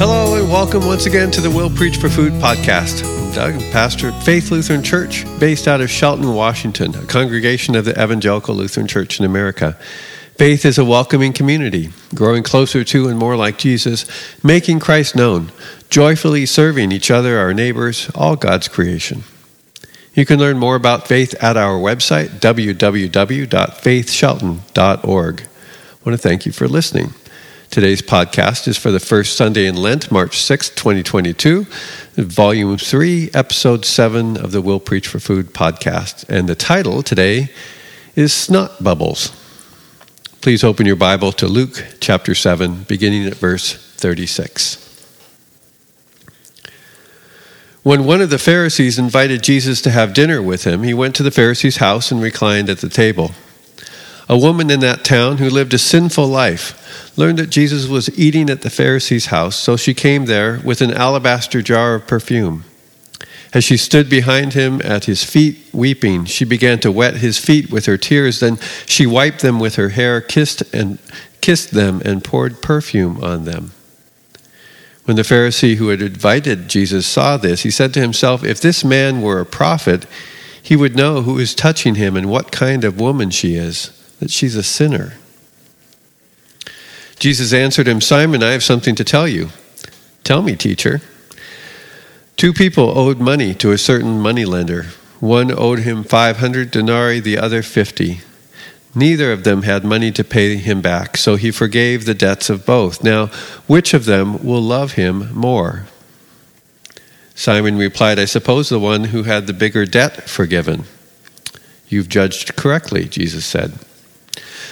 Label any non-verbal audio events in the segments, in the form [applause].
Hello and welcome once again to the Will Preach for Food podcast. I'm Doug, pastor at Faith Lutheran Church, based out of Shelton, Washington, a congregation of the Evangelical Lutheran Church in America. Faith is a welcoming community, growing closer to and more like Jesus, making Christ known, joyfully serving each other, our neighbors, all God's creation. You can learn more about faith at our website, www.faithshelton.org. I want to thank you for listening. Today's podcast is for the first Sunday in Lent, March 6, 2022, Volume 3, Episode 7 of the Will Preach for Food podcast. And the title today is Snot Bubbles. Please open your Bible to Luke chapter 7, beginning at verse 36. When one of the Pharisees invited Jesus to have dinner with him, he went to the Pharisee's house and reclined at the table. A woman in that town who lived a sinful life learned that Jesus was eating at the Pharisee's house, so she came there with an alabaster jar of perfume. As she stood behind him at his feet, weeping, she began to wet his feet with her tears. Then she wiped them with her hair, kissed and kissed them, and poured perfume on them. When the Pharisee who had invited Jesus saw this, he said to himself, If this man were a prophet, he would know who is touching him and what kind of woman she is, that she's a sinner. Jesus answered him, Simon, I have something to tell you. Tell me, teacher. Two people owed money to a certain moneylender. One owed him 500 denarii, the other 50. Neither of them had money to pay him back, so he forgave the debts of both. Now, which of them will love him more? Simon replied, I suppose the one who had the bigger debt forgiven. You've judged correctly, Jesus said.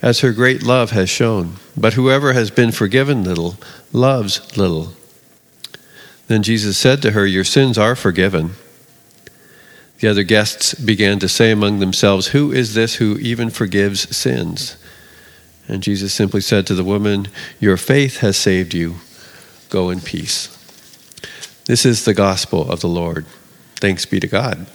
as her great love has shown. But whoever has been forgiven little, loves little. Then Jesus said to her, Your sins are forgiven. The other guests began to say among themselves, Who is this who even forgives sins? And Jesus simply said to the woman, Your faith has saved you. Go in peace. This is the gospel of the Lord. Thanks be to God.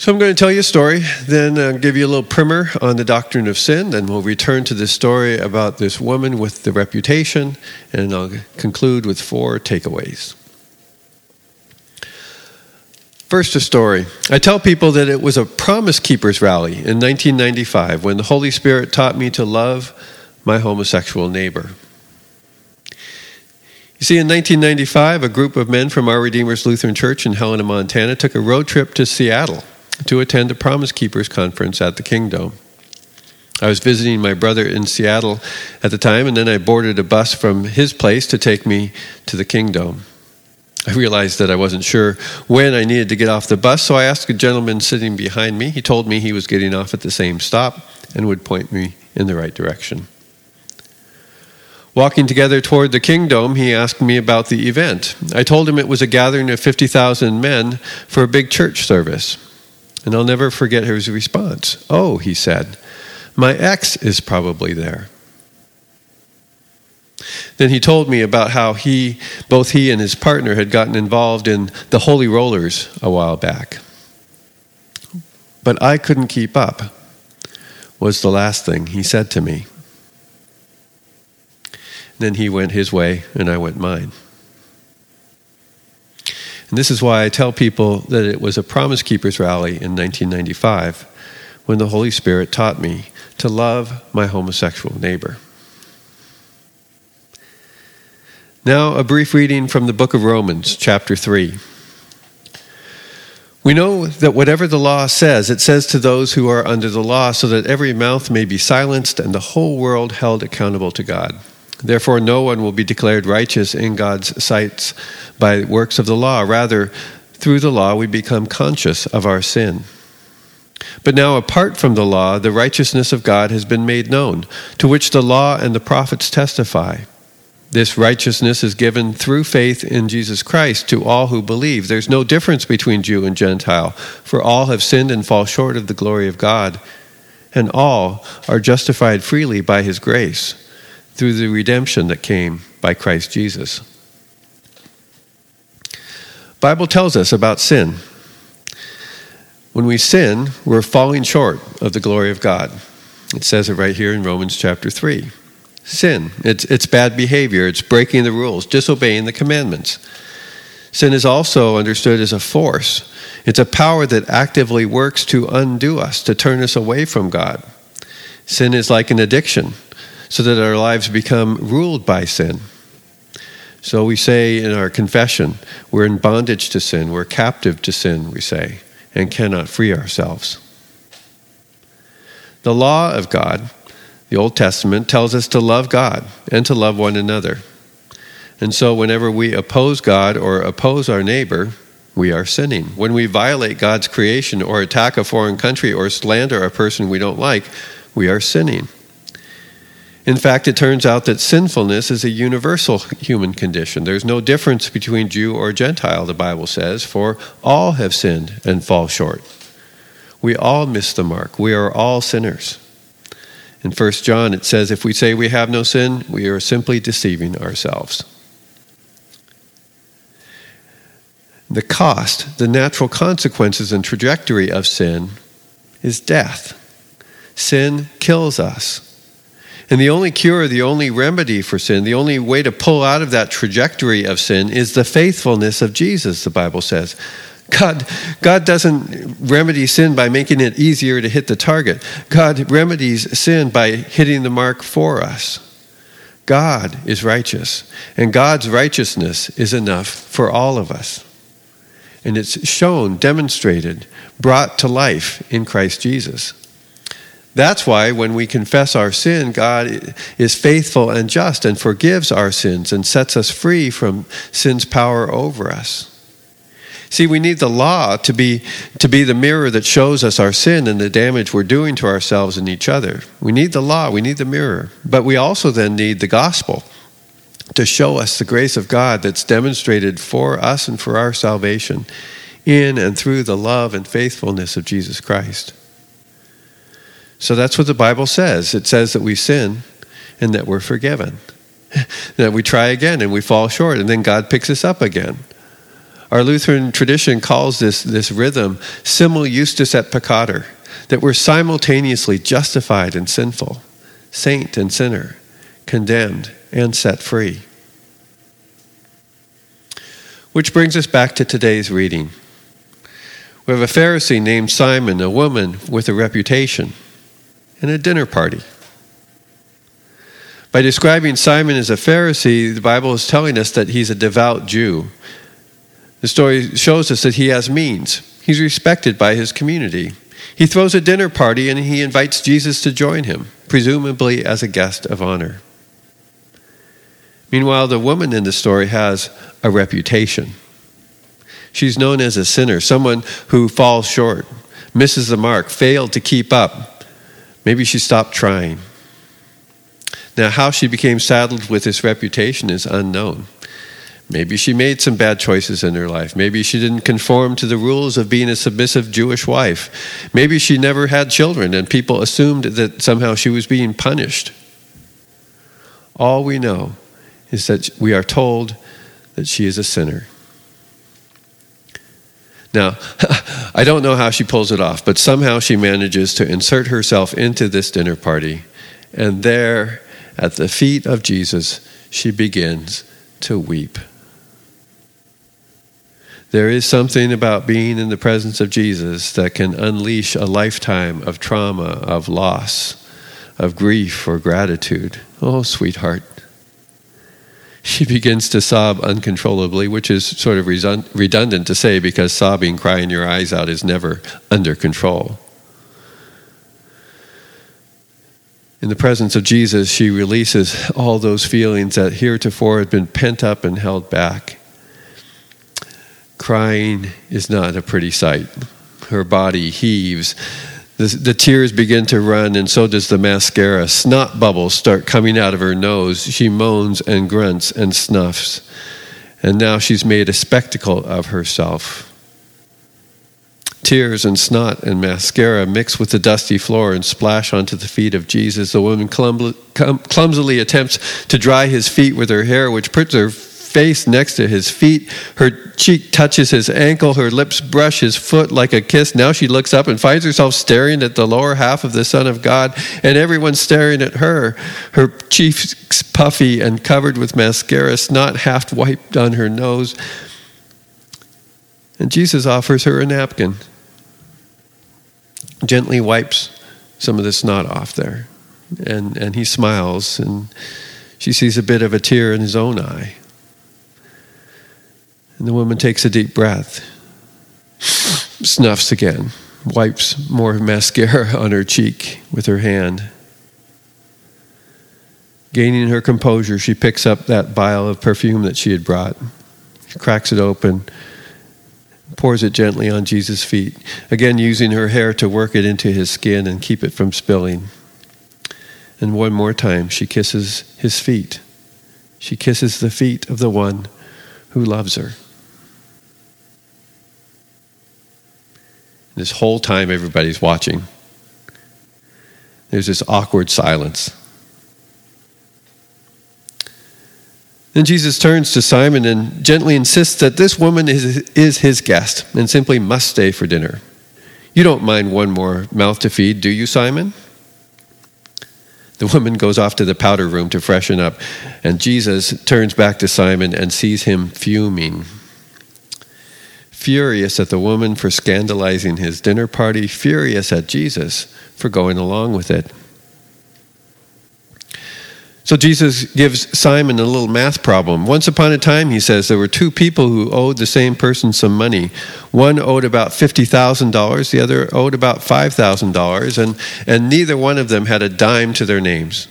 So I'm going to tell you a story, then I'll give you a little primer on the doctrine of sin, then we'll return to this story about this woman with the reputation, and I'll conclude with four takeaways. First, a story. I tell people that it was a Promise Keepers rally in 1995 when the Holy Spirit taught me to love my homosexual neighbor. You see, in 1995, a group of men from Our Redeemer's Lutheran Church in Helena, Montana took a road trip to Seattle to attend a Promise Keepers conference at the Kingdome. I was visiting my brother in Seattle at the time, and then I boarded a bus from his place to take me to the Kingdome. I realized that I wasn't sure when I needed to get off the bus, so I asked a gentleman sitting behind me. He told me he was getting off at the same stop and would point me in the right direction. Walking together toward the Kingdome, he asked me about the event. I told him it was a gathering of 50,000 men for a big church service. And I'll never forget his response. Oh, he said, my ex is probably there. Then he told me about how he, both he and his partner, had gotten involved in the Holy Rollers a while back. But I couldn't keep up, was the last thing he said to me. Then he went his way, and I went mine. And this is why I tell people that it was a Promise Keepers rally in 1995 when the Holy Spirit taught me to love my homosexual neighbor. Now, a brief reading from the book of Romans, chapter 3. We know that whatever the law says, it says to those who are under the law, so that every mouth may be silenced and the whole world held accountable to God. Therefore, no one will be declared righteous in God's sight by works of the law. Rather, through the law, we become conscious of our sin. But now, apart from the law, the righteousness of God has been made known, to which the law and the prophets testify. This righteousness is given through faith in Jesus Christ to all who believe. There's no difference between Jew and Gentile, for all have sinned and fall short of the glory of God, and all are justified freely by his grace through the redemption that came by Christ Jesus. Bible tells us about sin. When we sin, we're falling short of the glory of God. It says it right here in Romans chapter 3 sin. It's, it's bad behavior, it's breaking the rules, disobeying the commandments. Sin is also understood as a force. It's a power that actively works to undo us, to turn us away from God. Sin is like an addiction, so that our lives become ruled by sin. So we say in our confession, we're in bondage to sin, we're captive to sin, we say, and cannot free ourselves. The law of God the Old Testament tells us to love God and to love one another. And so, whenever we oppose God or oppose our neighbor, we are sinning. When we violate God's creation or attack a foreign country or slander a person we don't like, we are sinning. In fact, it turns out that sinfulness is a universal human condition. There's no difference between Jew or Gentile, the Bible says, for all have sinned and fall short. We all miss the mark. We are all sinners. In 1 John, it says, If we say we have no sin, we are simply deceiving ourselves. The cost, the natural consequences and trajectory of sin is death. Sin kills us. And the only cure, the only remedy for sin, the only way to pull out of that trajectory of sin is the faithfulness of Jesus, the Bible says. God, God doesn't remedy sin by making it easier to hit the target. God remedies sin by hitting the mark for us. God is righteous, and God's righteousness is enough for all of us. And it's shown, demonstrated, brought to life in Christ Jesus. That's why when we confess our sin, God is faithful and just and forgives our sins and sets us free from sin's power over us. See, we need the law to be, to be the mirror that shows us our sin and the damage we're doing to ourselves and each other. We need the law, we need the mirror. But we also then need the gospel to show us the grace of God that's demonstrated for us and for our salvation in and through the love and faithfulness of Jesus Christ. So that's what the Bible says. It says that we sin and that we're forgiven. [laughs] that we try again and we fall short, and then God picks us up again. Our Lutheran tradition calls this, this rhythm simul justus et peccator, that we're simultaneously justified and sinful, saint and sinner, condemned and set free. Which brings us back to today's reading. We have a Pharisee named Simon, a woman with a reputation, and a dinner party. By describing Simon as a Pharisee, the Bible is telling us that he's a devout Jew the story shows us that he has means. He's respected by his community. He throws a dinner party and he invites Jesus to join him, presumably as a guest of honor. Meanwhile, the woman in the story has a reputation. She's known as a sinner, someone who falls short, misses the mark, failed to keep up. Maybe she stopped trying. Now, how she became saddled with this reputation is unknown. Maybe she made some bad choices in her life. Maybe she didn't conform to the rules of being a submissive Jewish wife. Maybe she never had children and people assumed that somehow she was being punished. All we know is that we are told that she is a sinner. Now, [laughs] I don't know how she pulls it off, but somehow she manages to insert herself into this dinner party. And there, at the feet of Jesus, she begins to weep. There is something about being in the presence of Jesus that can unleash a lifetime of trauma, of loss, of grief or gratitude. Oh, sweetheart. She begins to sob uncontrollably, which is sort of redundant to say because sobbing, crying your eyes out, is never under control. In the presence of Jesus, she releases all those feelings that heretofore had been pent up and held back. Crying is not a pretty sight. Her body heaves. The, tears begin to run, and so does the mascara. Snot bubbles start coming out of her nose. She moans and grunts and snuffs. And now she's made a spectacle of herself. Tears and snot and mascara mix with the dusty floor and splash onto the feet of Jesus. The woman clumsily attempts to dry his feet with her hair, which puts her face next to his feet. Her cheek touches his ankle. Her lips brush his foot like a kiss. Now she looks up and finds herself staring at the lower half of the Son of God, and everyone's staring at her. Her cheeks puffy and covered with mascara, snot half wiped on her nose. And Jesus offers her a napkin, gently wipes some of the snot off there. And, and he smiles, and she sees a bit of a tear in his own eye. And the woman takes a deep breath, snuffs again, wipes more mascara [laughs] on her cheek with her hand. Gaining her composure, she picks up that vial of perfume that she had brought. She cracks it open, pours it gently on Jesus' feet, again using her hair to work it into his skin and keep it from spilling. And one more time, she kisses his feet. She kisses the feet of the one who loves her. This whole time, everybody's watching. There's this awkward silence. Then Jesus turns to Simon and gently insists that this woman is, is his guest and simply must stay for dinner. You don't mind one more mouth to feed, do you, Simon? The woman goes off to the powder room to freshen up, and Jesus turns back to Simon and sees him fuming furious at the woman for scandalizing his dinner party, furious at Jesus for going along with it. So Jesus gives Simon a little math problem. Once upon a time, he says, there were two people who owed the same person some money. One owed about $50,000, the other owed about $5,000, and, and neither one of them had a dime to their names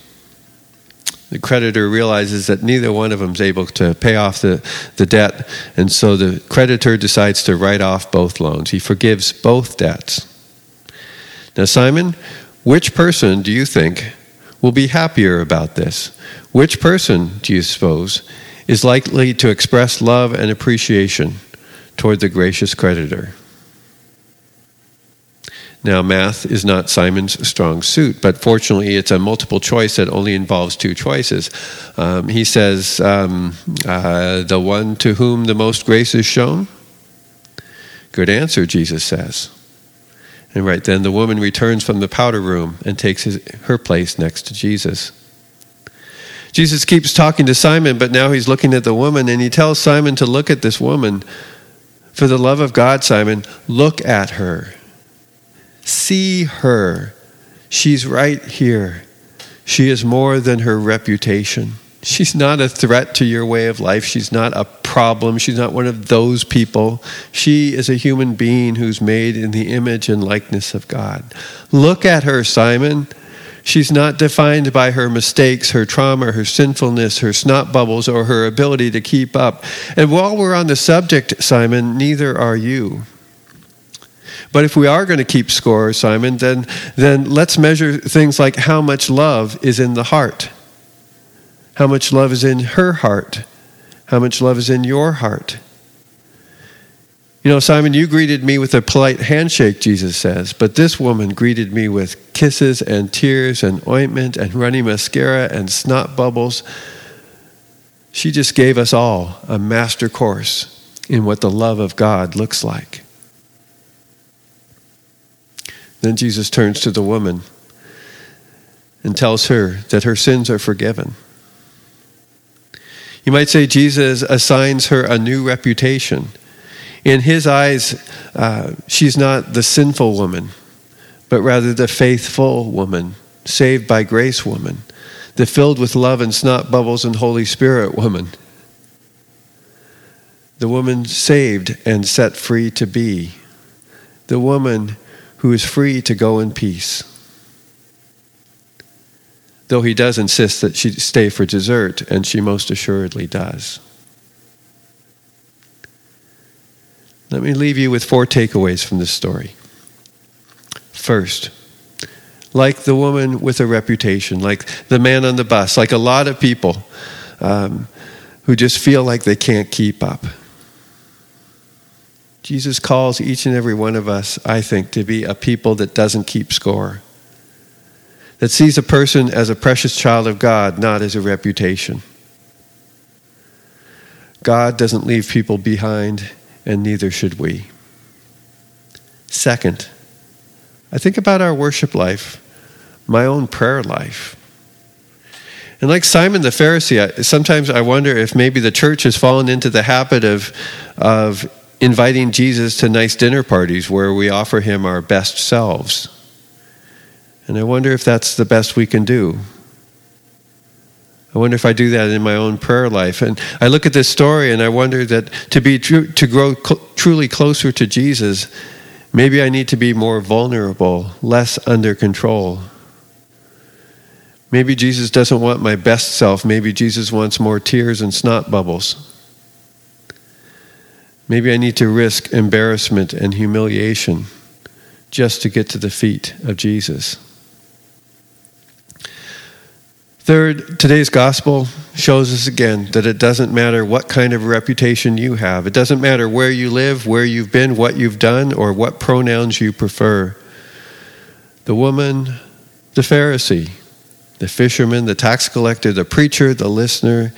the creditor realizes that neither one of them is able to pay off the, the debt, and so the creditor decides to write off both loans. He forgives both debts. Now, Simon, which person do you think will be happier about this? Which person, do you suppose, is likely to express love and appreciation toward the gracious creditor? Now, math is not Simon's strong suit, but fortunately, it's a multiple choice that only involves two choices. Um, he says, um, uh, The one to whom the most grace is shown? Good answer, Jesus says. And right then, the woman returns from the powder room and takes his, her place next to Jesus. Jesus keeps talking to Simon, but now he's looking at the woman, and he tells Simon to look at this woman. For the love of God, Simon, look at her. See her. She's right here. She is more than her reputation. She's not a threat to your way of life. She's not a problem. She's not one of those people. She is a human being who's made in the image and likeness of God. Look at her, Simon. She's not defined by her mistakes, her trauma, her sinfulness, her snot bubbles, or her ability to keep up. And while we're on the subject, Simon, neither are you. But if we are going to keep score, Simon, then, then let's measure things like how much love is in the heart, how much love is in her heart, how much love is in your heart. You know, Simon, you greeted me with a polite handshake, Jesus says, but this woman greeted me with kisses and tears and ointment and runny mascara and snot bubbles. She just gave us all a master course in what the love of God looks like. Then Jesus turns to the woman and tells her that her sins are forgiven. You might say Jesus assigns her a new reputation. In his eyes, uh, she's not the sinful woman, but rather the faithful woman, saved by grace woman, the filled with love and snot bubbles and Holy Spirit woman. The woman saved and set free to be. The woman who is free to go in peace. Though he does insist that she stay for dessert, and she most assuredly does. Let me leave you with four takeaways from this story. First, like the woman with a reputation, like the man on the bus, like a lot of people um, who just feel like they can't keep up. Jesus calls each and every one of us, I think, to be a people that doesn't keep score, that sees a person as a precious child of God, not as a reputation. God doesn't leave people behind, and neither should we. Second, I think about our worship life, my own prayer life. And like Simon the Pharisee, sometimes I wonder if maybe the church has fallen into the habit of, of inviting Jesus to nice dinner parties where we offer him our best selves. And I wonder if that's the best we can do. I wonder if I do that in my own prayer life. And I look at this story and I wonder that to be true, to grow cl- truly closer to Jesus, maybe I need to be more vulnerable, less under control. Maybe Jesus doesn't want my best self. Maybe Jesus wants more tears and snot bubbles. Maybe I need to risk embarrassment and humiliation just to get to the feet of Jesus. Third, today's gospel shows us again that it doesn't matter what kind of reputation you have. It doesn't matter where you live, where you've been, what you've done, or what pronouns you prefer. The woman, the Pharisee, the fisherman, the tax collector, the preacher, the listener,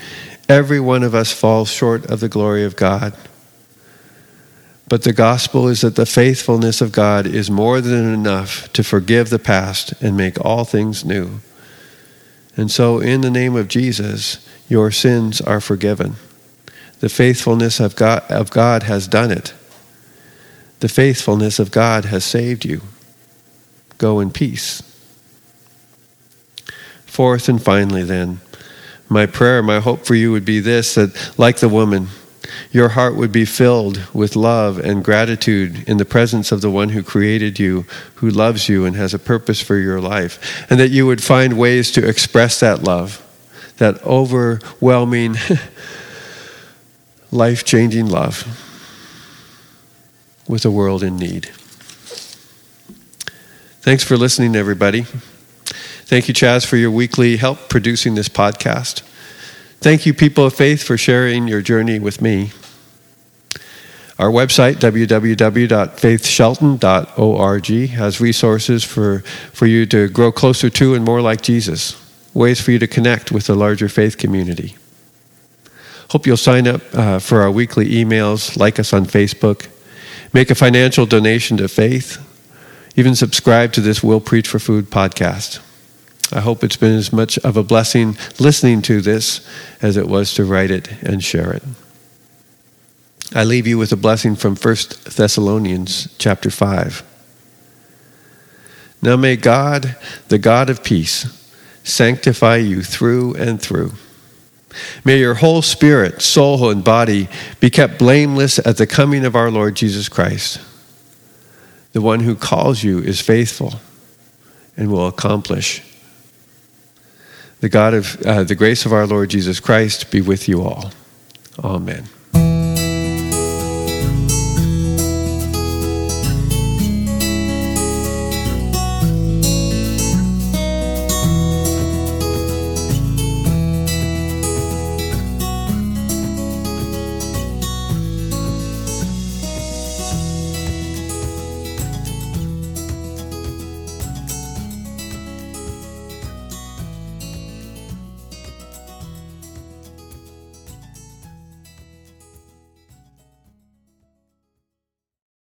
every one of us falls short of the glory of God. But the gospel is that the faithfulness of God is more than enough to forgive the past and make all things new. And so, in the name of Jesus, your sins are forgiven. The faithfulness of God, of God has done it. The faithfulness of God has saved you. Go in peace. Fourth and finally, then, my prayer, my hope for you would be this that, like the woman, your heart would be filled with love and gratitude in the presence of the one who created you, who loves you and has a purpose for your life, and that you would find ways to express that love, that overwhelming, [laughs] life changing love with a world in need. Thanks for listening, everybody. Thank you, Chaz, for your weekly help producing this podcast. Thank you, people of faith, for sharing your journey with me. Our website, www.faithshelton.org, has resources for, for you to grow closer to and more like Jesus, ways for you to connect with the larger faith community. Hope you'll sign up uh, for our weekly emails, like us on Facebook, make a financial donation to faith, even subscribe to this Will Preach for Food podcast. I hope it's been as much of a blessing listening to this as it was to write it and share it. I leave you with a blessing from 1 Thessalonians chapter 5. Now may God, the God of peace, sanctify you through and through. May your whole spirit, soul, and body be kept blameless at the coming of our Lord Jesus Christ. The one who calls you is faithful and will accomplish the God of uh, the grace of our Lord Jesus Christ be with you all. Amen.